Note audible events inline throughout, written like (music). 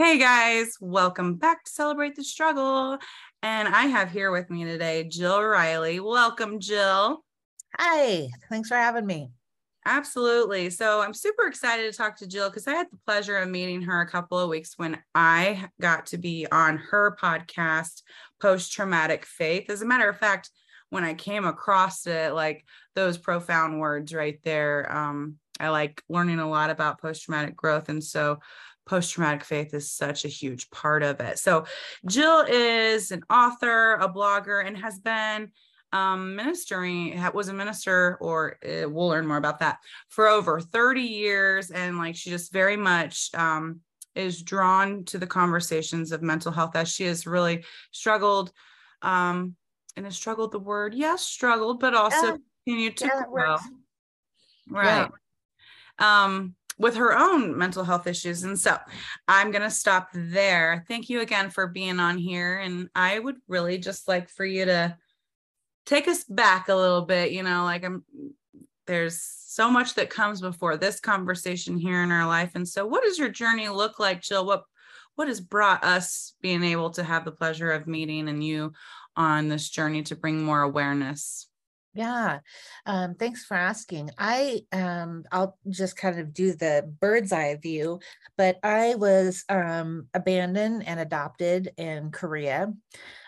Hey guys, welcome back to Celebrate the Struggle. And I have here with me today Jill Riley. Welcome, Jill. Hi, thanks for having me. Absolutely. So I'm super excited to talk to Jill because I had the pleasure of meeting her a couple of weeks when I got to be on her podcast, Post Traumatic Faith. As a matter of fact, when I came across it, like those profound words right there, um, I like learning a lot about post traumatic growth. And so post traumatic faith is such a huge part of it. So, Jill is an author, a blogger, and has been um, ministering, was a minister, or uh, we'll learn more about that for over 30 years. And like she just very much um, is drawn to the conversations of mental health as she has really struggled. Um, and has struggled the word, yes, struggled, but also yeah. continued to yeah, grow. Right. Yeah. Um, with her own mental health issues. And so I'm going to stop there. Thank you again for being on here. And I would really just like for you to take us back a little bit, you know, like I'm there's so much that comes before this conversation here in our life. And so what does your journey look like, Jill? What what has brought us being able to have the pleasure of meeting and you on this journey to bring more awareness? Yeah, um, thanks for asking. I um, I'll just kind of do the bird's eye view, but I was um, abandoned and adopted in Korea,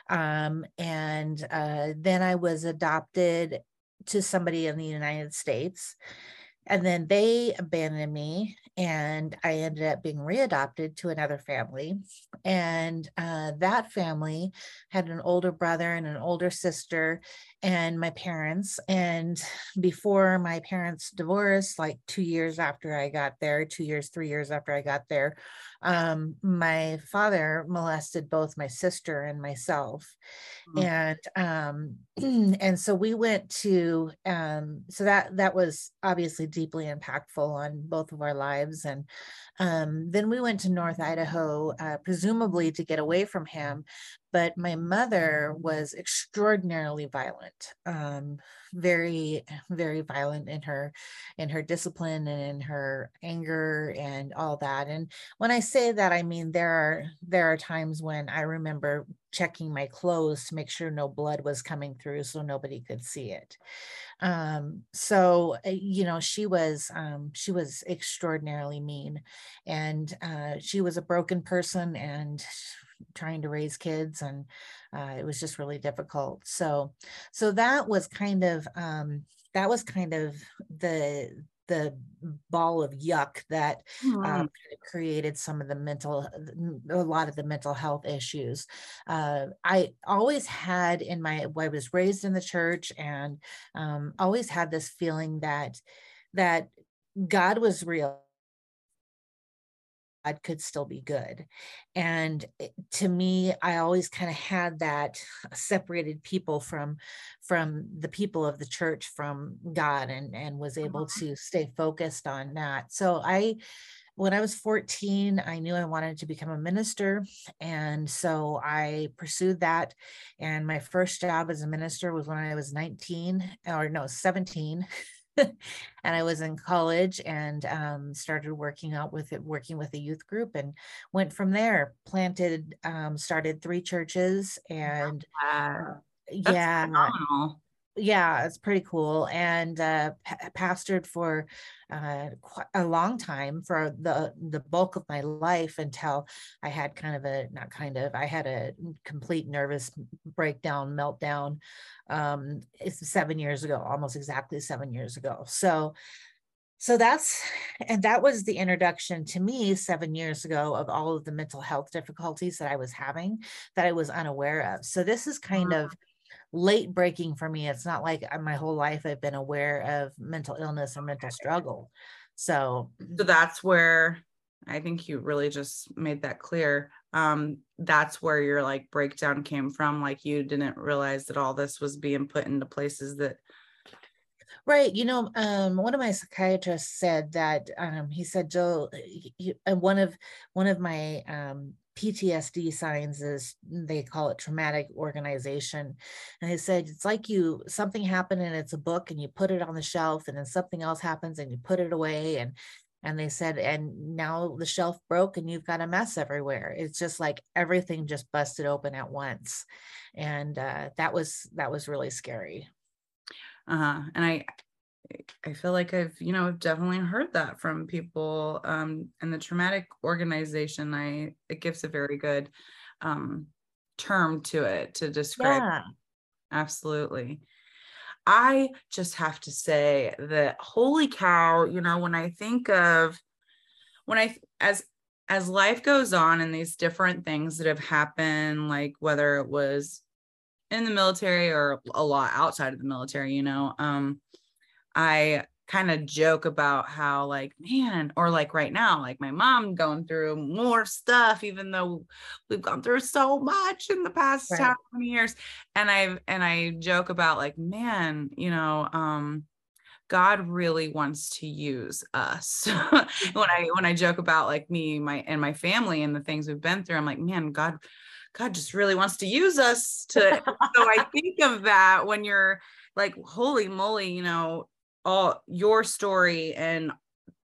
um, and uh, then I was adopted to somebody in the United States, and then they abandoned me and I ended up being readopted to another family. And uh, that family had an older brother and an older sister, and my parents. And before my parents divorced, like two years after I got there, two years, three years after I got there, um, my father molested both my sister and myself. Mm-hmm. And um, (clears throat) and so we went to um, so that that was obviously deeply impactful on both of our lives. And um, then we went to North Idaho, uh, presumably to get away from him but my mother was extraordinarily violent um, very very violent in her in her discipline and in her anger and all that. And when i say that i mean there are there are times when i remember checking my clothes to make sure no blood was coming through so nobody could see it. Um, so uh, you know she was um, she was extraordinarily mean and uh, she was a broken person and trying to raise kids and uh, it was just really difficult. So so that was kind of um, that was kind of the the ball of yuck that mm. um, created some of the mental a lot of the mental health issues uh, i always had in my i was raised in the church and um, always had this feeling that that god was real could still be good. And to me, I always kind of had that (laughs) separated people from from the people of the church from God and and was able uh-huh. to stay focused on that. So I when I was 14, I knew I wanted to become a minister. And so I pursued that. And my first job as a minister was when I was 19 or no, 17. (laughs) (laughs) and I was in college and um, started working out with it, working with a youth group, and went from there. Planted, um, started three churches, and uh, yeah, phenomenal yeah it's pretty cool and uh pastored for uh a long time for the the bulk of my life until i had kind of a not kind of i had a complete nervous breakdown meltdown um it's seven years ago almost exactly seven years ago. So so that's and that was the introduction to me seven years ago of all of the mental health difficulties that i was having that i was unaware of. So this is kind of late breaking for me. It's not like uh, my whole life I've been aware of mental illness or mental struggle. So, so that's where I think you really just made that clear. Um, that's where your like breakdown came from. Like you didn't realize that all this was being put into places that Right. You know, um, one of my psychiatrists said that um, he said, Joe, you, uh, one of one of my um, PTSD signs is they call it traumatic organization. And I said, it's like you, something happened and it's a book and you put it on the shelf and then something else happens and you put it away. And and they said and now the shelf broke and you've got a mess everywhere it's just like everything just busted open at once and uh, that was that was really scary uh-huh and i i feel like i've you know definitely heard that from people um and the traumatic organization i it gives a very good um term to it to describe yeah. absolutely I just have to say that holy cow, you know, when I think of when I as as life goes on and these different things that have happened, like whether it was in the military or a lot outside of the military, you know, um, I kind of joke about how like man or like right now like my mom going through more stuff even though we've gone through so much in the past right. how many years and i and i joke about like man you know um God really wants to use us. (laughs) when I when I joke about like me, my and my family and the things we've been through, I'm like, man, God, God just really wants to use us to. (laughs) so I think of that when you're like, holy moly, you know, all your story and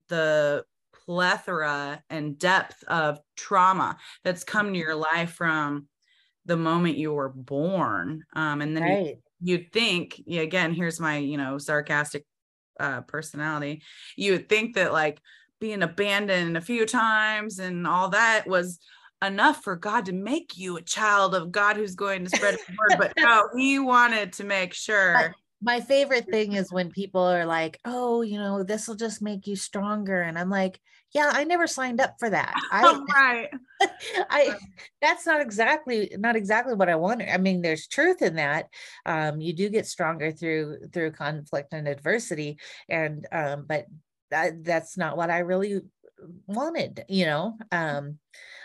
the plethora and depth of trauma that's come to your life from the moment you were born um, and then right. you, would think yeah, again here's my you know sarcastic uh, personality you would think that like being abandoned a few times and all that was enough for God to make you a child of God who's going to spread (laughs) his word. But no, he wanted to make sure my favorite thing is when people are like, "Oh, you know, this will just make you stronger," and I'm like, "Yeah, I never signed up for that." (laughs) I, (laughs) right. (laughs) I that's not exactly not exactly what I wanted. I mean, there's truth in that. Um, you do get stronger through through conflict and adversity, and um, but that, that's not what I really wanted. You know. Um,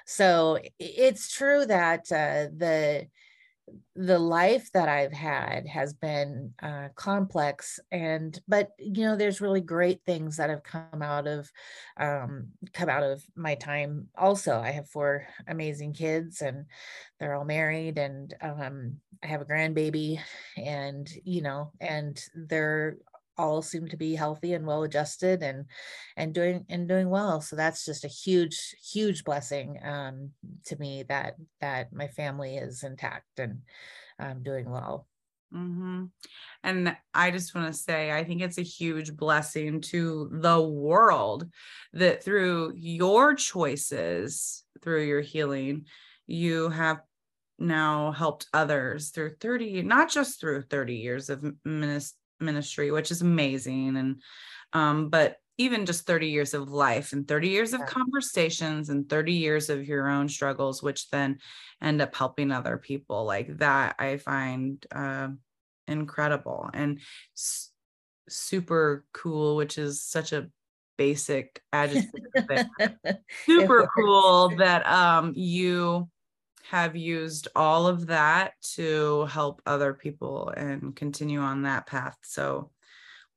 so it's true that uh, the the life that I've had has been uh, complex and but you know there's really great things that have come out of um, come out of my time also. I have four amazing kids and they're all married and um, I have a grandbaby and you know and they're all seem to be healthy and well adjusted and and doing and doing well so that's just a huge huge blessing um, to me that that my family is intact and um, doing well mm-hmm. and i just want to say i think it's a huge blessing to the world that through your choices through your healing you have now helped others through 30 not just through 30 years of ministry ministry, which is amazing. And, um, but even just 30 years of life and 30 years of conversations and 30 years of your own struggles, which then end up helping other people like that, I find uh, incredible and s- super cool, which is such a basic adjective. (laughs) super cool that um, you have used all of that to help other people and continue on that path. So,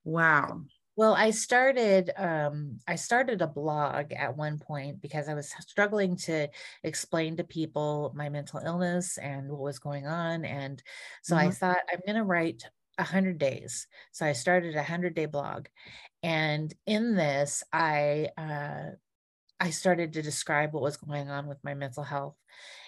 wow. Well, I started um, I started a blog at one point because I was struggling to explain to people my mental illness and what was going on, and so mm-hmm. I thought I'm going to write a hundred days. So I started a hundred day blog, and in this, I uh, I started to describe what was going on with my mental health,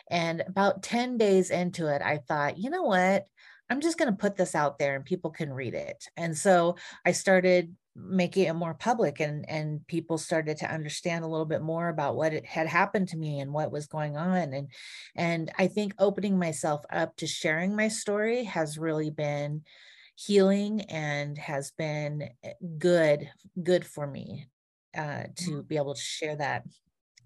and about 10 days into it, I thought, you know what? I'm just going to put this out there and people can read it. And so I started making it more public and and people started to understand a little bit more about what it had happened to me and what was going on and and I think opening myself up to sharing my story has really been healing and has been eh, good good for me uh, to mm-hmm. be able to share that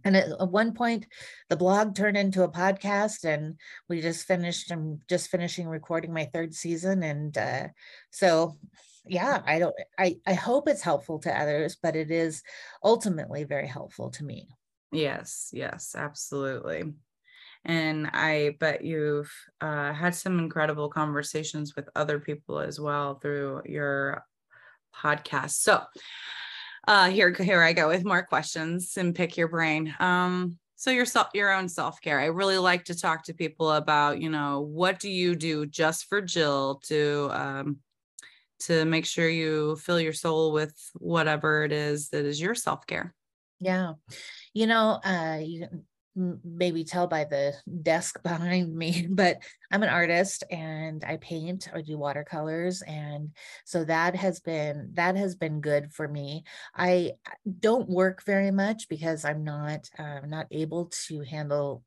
and at one point the blog turned into a podcast and we just finished i'm just finishing recording my third season and uh, so yeah i don't i i hope it's helpful to others but it is ultimately very helpful to me. Yes yes absolutely. And i bet you've uh, had some incredible conversations with other people as well through your podcast. So uh, here, here I go with more questions and pick your brain. Um, so your self, your own self care. I really like to talk to people about, you know, what do you do just for Jill to um, to make sure you fill your soul with whatever it is that is your self care. Yeah. You know, uh, you maybe tell by the desk (laughs) behind me, but I'm an artist and I paint or do watercolors. And so that has been, that has been good for me. I don't work very much because I'm not, uh, not able to handle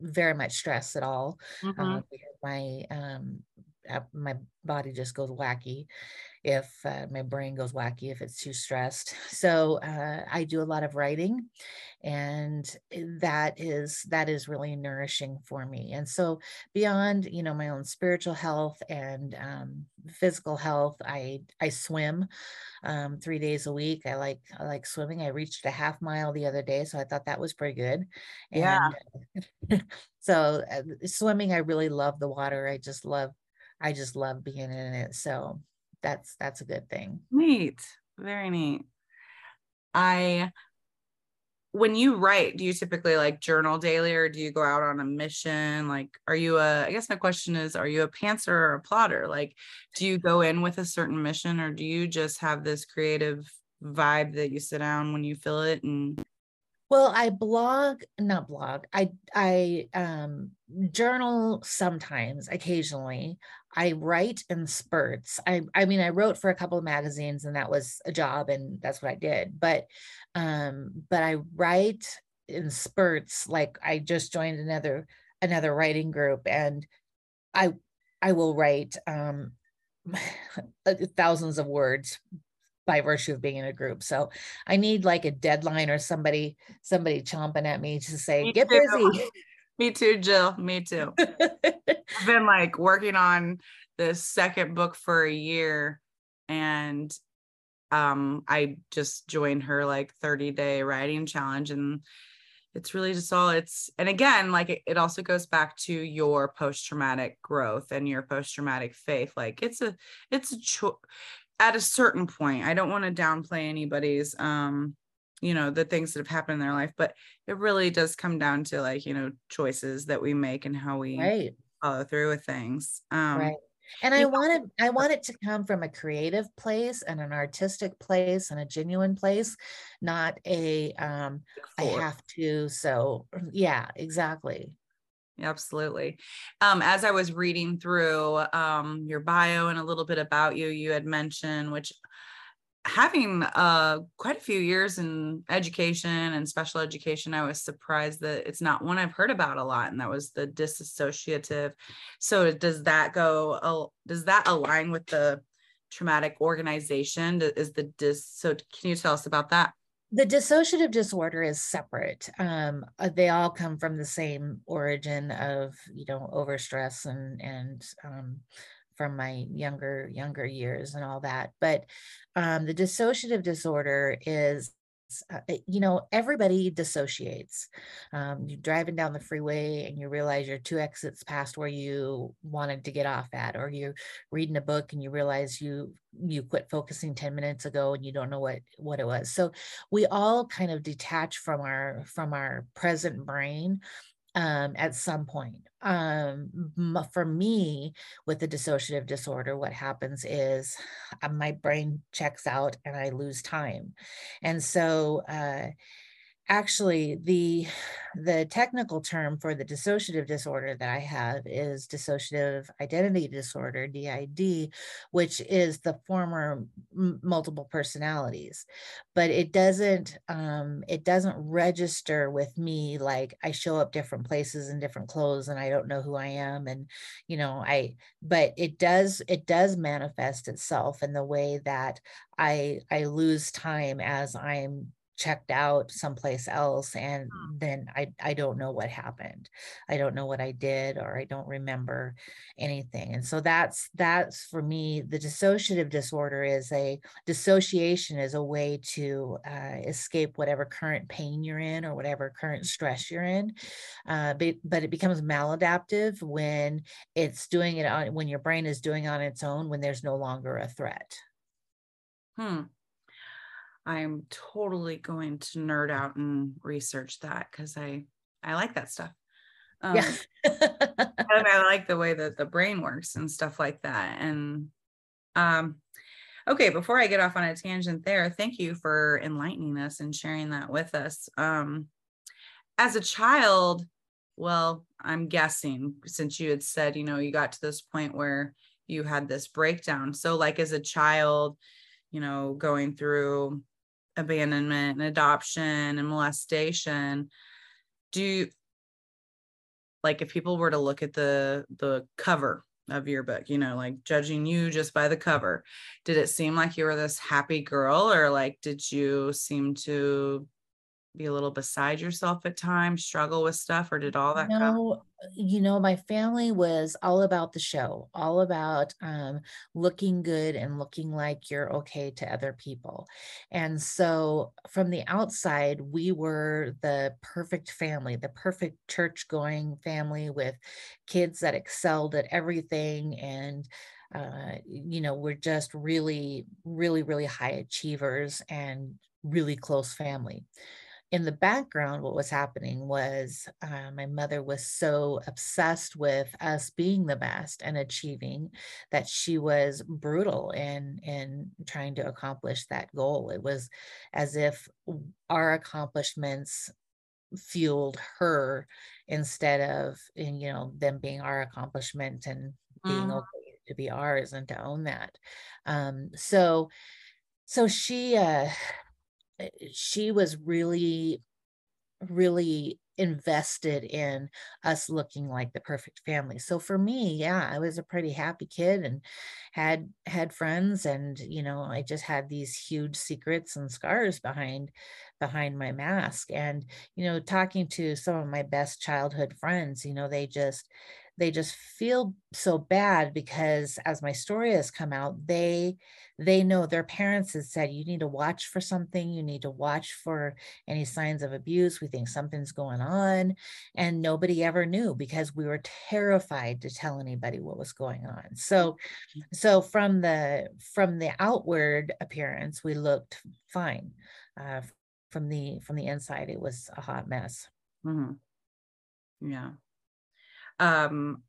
very much stress at all. Mm-hmm. Uh, my, um, my body just goes wacky if uh, my brain goes wacky if it's too stressed. (laughs) So uh, i do a lot of writing and eh, that is that is really nourishing for me. And so beyond you know my own spiritual health and um, physical health i i swim um, three days a week. I like i like swimming. I reached a half mile the other day so i thought that was pretty good. Yeah. (laughs) So uh, swimming i really love the water. I just love I just love being in it. So that's that's a good thing. Neat. Very neat. I when you write, do you typically like journal daily or do you go out on a mission? Like, are you a, I guess my question is, are you a pantser or a plotter? Like, do you go in with a certain mission or do you just have this creative vibe that you sit down when you feel it and well, I blog, not blog. I I um journal sometimes, occasionally. I write in spurts. I I mean, I wrote for a couple of magazines and that was a job and that's what I did. But um but I write in spurts like I just joined another another writing group and I I will write um (laughs) thousands of words by virtue of being in a group. So I need like a deadline or somebody somebody chomping at me to say me get too. busy. (laughs) Me too, Jill. Me too. I've been like working on the second book for a year and um I just joined her like 30 day writing challenge and it's really just all it's and again like it, it also goes back to your post traumatic growth and your post traumatic faith like it's a it's a choice at a certain point i don't want to downplay anybody's um you know the things that have happened in their life but it really does come down to like you know choices that we make and how we right. follow through with things um right and i wanted i want it to come from a creative place and an artistic place and a genuine place not a um i have to so (clears throat) yeah exactly absolutely. Um, as I was reading through um, your bio and a little bit about you, you had mentioned, which having uh, quite a few years in education and special education, I was surprised that it's not one I've heard about a lot, and that was the dissociative. So, does that go? Does that align with the traumatic organization? Is the dis? So, can you tell us about that? the dissociative disorder is separate um, uh, they all come from the same origin of you know overstress and and um, from my younger younger years and all that but um, the dissociative disorder is uh, you know, everybody dissociates. Um, you're driving down the freeway and you realize you're two exits past where you wanted to get off at, or you're reading a book and you realize you you quit focusing 10 minutes ago and you don't know what what it was. So we all kind of detach from our from our present brain um, at some point. Um, for me, with the dissociative disorder, what happens is uh, my brain checks out and I lose time. And so, uh, actually the the technical term for the dissociative disorder that i have is dissociative identity disorder did which is the former multiple personalities. But it doesn't um, it doesn't register with me like i show up different places in different clothes and i don't know who i am and you know i but it does it does manifest itself in the way that i i lose time as i'm checked out someplace else and hmm. then I, I don't know what happened. I don't know what i did or i don't remember anything. And so that's that's for me the dissociative disorder is a dissociation is a way to uh, escape whatever current pain you're in or whatever current stress you're in. Uh, but, but it becomes maladaptive when it's doing it on when your brain is doing on its own when there's no longer a threat. Hmm I'm totally going to nerd out and research that because I I like that stuff. Um, yeah, (laughs) and I like the way that the brain works and stuff like that. And um, Okay, before I get off on a tangent there, thank you for enlightening us and sharing that with us. Um, as a child, well, I'm guessing since you had said, you know, you got to this point where you had this breakdown. So, like as a child, you know, going through abandonment and adoption and molestation, do like if people were to look at the the cover of your book, you know, like judging you just by the cover, did it seem like you were this happy girl or like did you seem to be a little beside yourself at times, struggle with stuff, or did all that come? No, you know, my family was all about the show, all about um, looking good and looking like you're okay to other people. And so from the outside, we were the perfect family, the perfect church going family with kids that excelled at everything. And uh, you know, we're just really, really, really high achievers and really close family in the background, what was happening was uh, my mother was so obsessed with us being the best and achieving that she was brutal in in trying to accomplish that goal. It was as if our accomplishments fueled her instead of in, you know them being our accomplishment and being mm. okay to be ours and to own that. Um, so so she uh she was really really invested in us looking like the perfect family. So for me, yeah, I was a pretty happy kid and had had friends and you know, I just had these huge secrets and scars behind behind my mask and you know, talking to some of my best childhood friends, you know, they just they just feel so bad because as my story has come out they they know their parents have said you need to watch for something. You need to watch for any signs of abuse. We think something's going on. And nobody ever knew because we were terrified to tell anybody what was going on. So mm-hmm. so from the from the outward appearance we looked fine. Uh, from the from the inside it was a hot mess. Mm-hmm. yeah um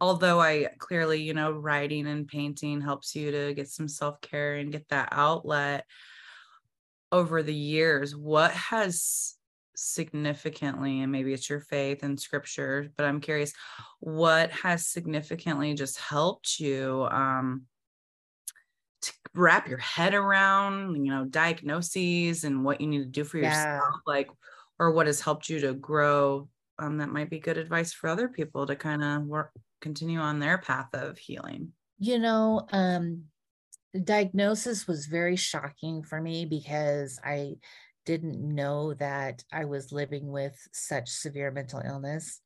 although i clearly you know writing and painting helps you to get some self-care and get that outlet over the years what has significantly and maybe it's your faith and scripture but i'm curious what has significantly just helped you um to wrap your head around you know diagnoses and what you need to do for yeah. yourself like or what has helped you to grow um, that might be good advice for other people to kind of work continue on their path of healing. You know um diagnosis was very shocking for me because i didn't know that i was living with such severe mental illness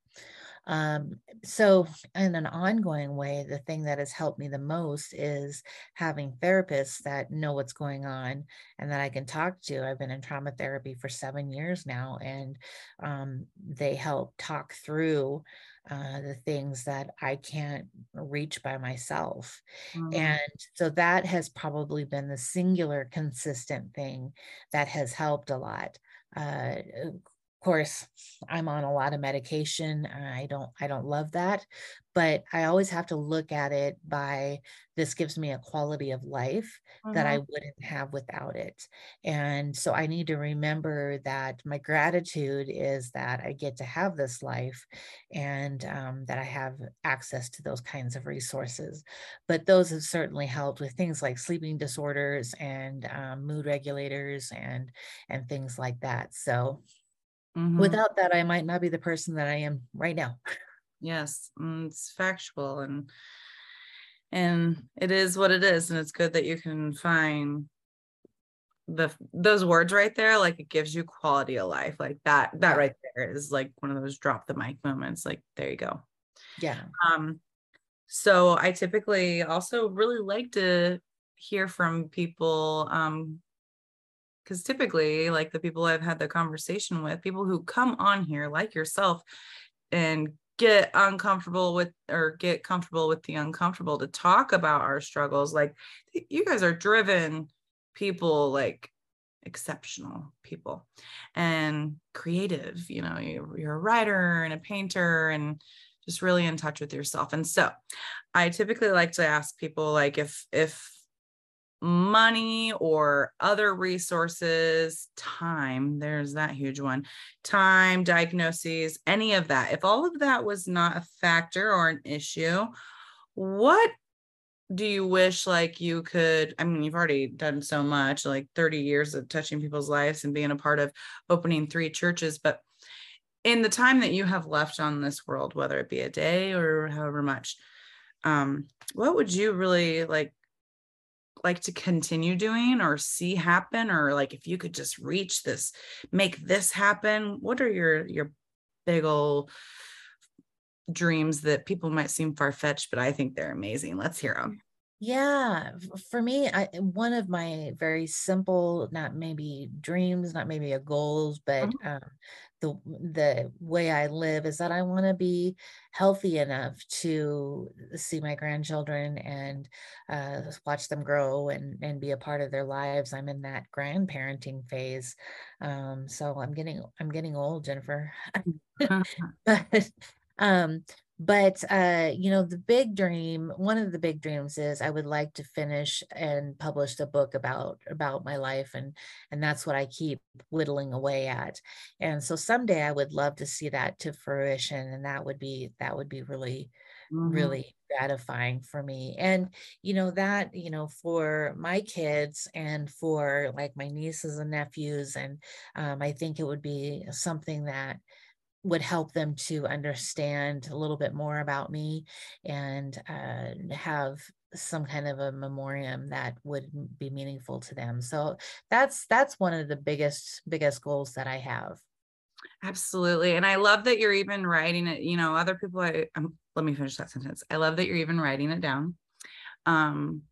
um, so, in an ongoing way, the thing that has helped me the most is having therapists that know what's going on and that I can talk to. I've been in trauma therapy for seven years now, and um, they help talk through uh, the things that I can't reach by myself. Mm-hmm. And so that has probably been the singular consistent thing that has helped a lot. Uh, of course i'm on a lot of medication i don't i don't love that but i always have to look at it by this gives me a quality of life mm-hmm. that i mm-hmm. wouldn't have without it and so i need to remember that my gratitude is that i get to have this life and um, that i have access to those kinds of resources but those have certainly helped with things like sleeping disorders and um, mood regulators and and things like that so Mm-hmm. Without that, I might not be the person that I am right now. Yes, mm, it's factual and and it is what it is and it's good that you can find the those words right there like it gives you quality of life like that that right there is like one of those drop the mic moments like there you go yeah um so i typically also really like to hear from people um because typically like the people i've had the conversation with people who come on here like yourself and get uncomfortable with or get comfortable with the uncomfortable to talk about our struggles like you guys are driven people like exceptional people and creative you know you're, a writer and a painter and just really in touch with yourself. And so i typically like to ask people like if if money or other resources, time, there's that huge one, time, diagnoses, any of that, if all of that was not a factor or an issue, what do you wish like you could i mean you've already done so much like 30 years of touching people's lives and being a part of opening three churches but in the time that you have left on this world whether it be a day or however much um what would you really like like to continue doing or see happen or like if you could just reach this make this happen what are your your big old dreams that people might seem far-fetched but i think they're amazing. Let's hear them yeah, for me, I one of my very simple, not maybe dreams, not maybe a goals, but mm-hmm. um, the the way I live is that I want to be healthy enough to see my grandchildren and uh, watch them grow and and be a part of their lives. I'm in that grandparenting phase, um, so I'm getting I'm getting old, Jennifer. (laughs) but um, but uh, you know the big dream one of the big dreams is i would like to finish and publish a book about about my life and and that's what i keep whittling away at and so someday i would love to see that to fruition and that would be that would be really mm-hmm. really gratifying for me and you know that you know for my kids and for like my nieces and nephews and um, i think it would be something that would help them to understand a little bit more about me and uh, have some kind of a memoriam that would be meaningful to them. So that's that's one of the biggest biggest goals that i have. Absolutely and i love that you're even writing it you know other people i um, let me finish that sentence. I love that you're even writing it down. Um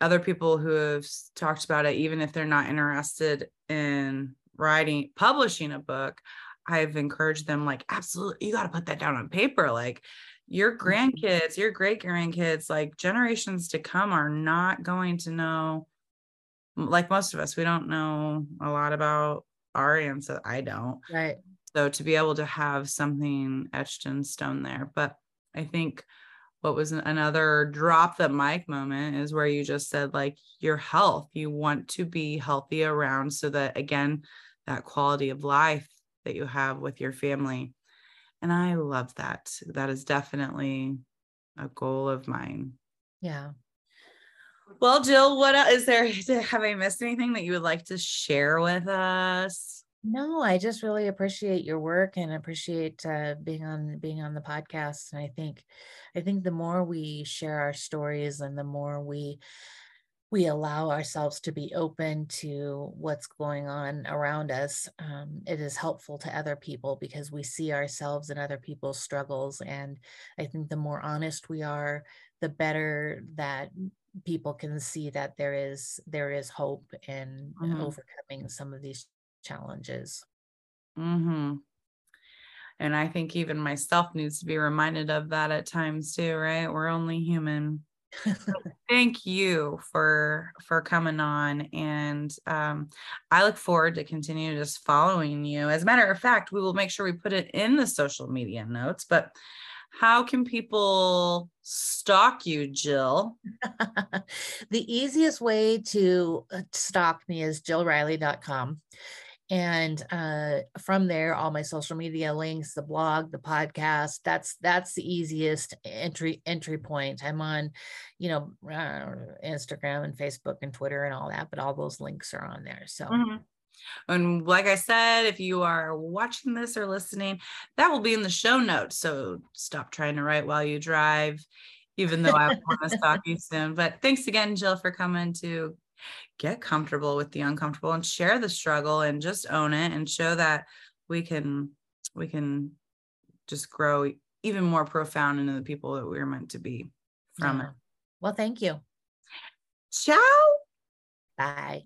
other people who have talked about it even if they're not interested in writing publishing a book I've encouraged them like absolutely you got to put that down on paper like your mm-hmm. grandkids, your great grandkids, like generations to come are not going to know like most of us we don't know a lot about our ancestors. I don't. Right. So to be able to have something etched in stone there, but I think what was another drop the mic moment is where you just said like your health you want to be healthy around so that again that quality of life that you have with your family. And I love that. That is definitely a goal of mine. Yeah. Well, Jill, what (laughs) is there? Have I missed anything that you would like to share with us? No, I just really appreciate your work and appreciate uh, being on being on the podcast. And I think, I think the more we share our stories and the more we we allow ourselves to be open to what's going on around us, um, it is helpful to other people because we see ourselves in other people's struggles. And I think the more honest we are, the better that people can see that there is there is hope in mm-hmm. overcoming some of these challenges. Mm-hmm. And I think even myself needs to be reminded of that at times too, right? We're only human. (laughs) thank you for for coming on and um, i look forward to continue just following you. As a matter of fact we will make sure we put it in the social media notes but how can people stalk you jill? (laughs) The easiest way to uh, stalk me is jillriley.com and uh, from there all my social media links the blog the podcast that's that's the easiest entry entry point i'm on you know uh, instagram and facebook and twitter and all that but all those links are on there so mm-hmm. And like I said, if you are watching this or listening, that will be in the show notes. So stop trying to write while you drive, even though I want to stop you soon. But thanks again, Jill, for coming to get comfortable with the uncomfortable and share the struggle and just own it and show that we can we can just grow even more profound into the people that we're meant to be from yeah. it. Well, thank you. Ciao. Bye.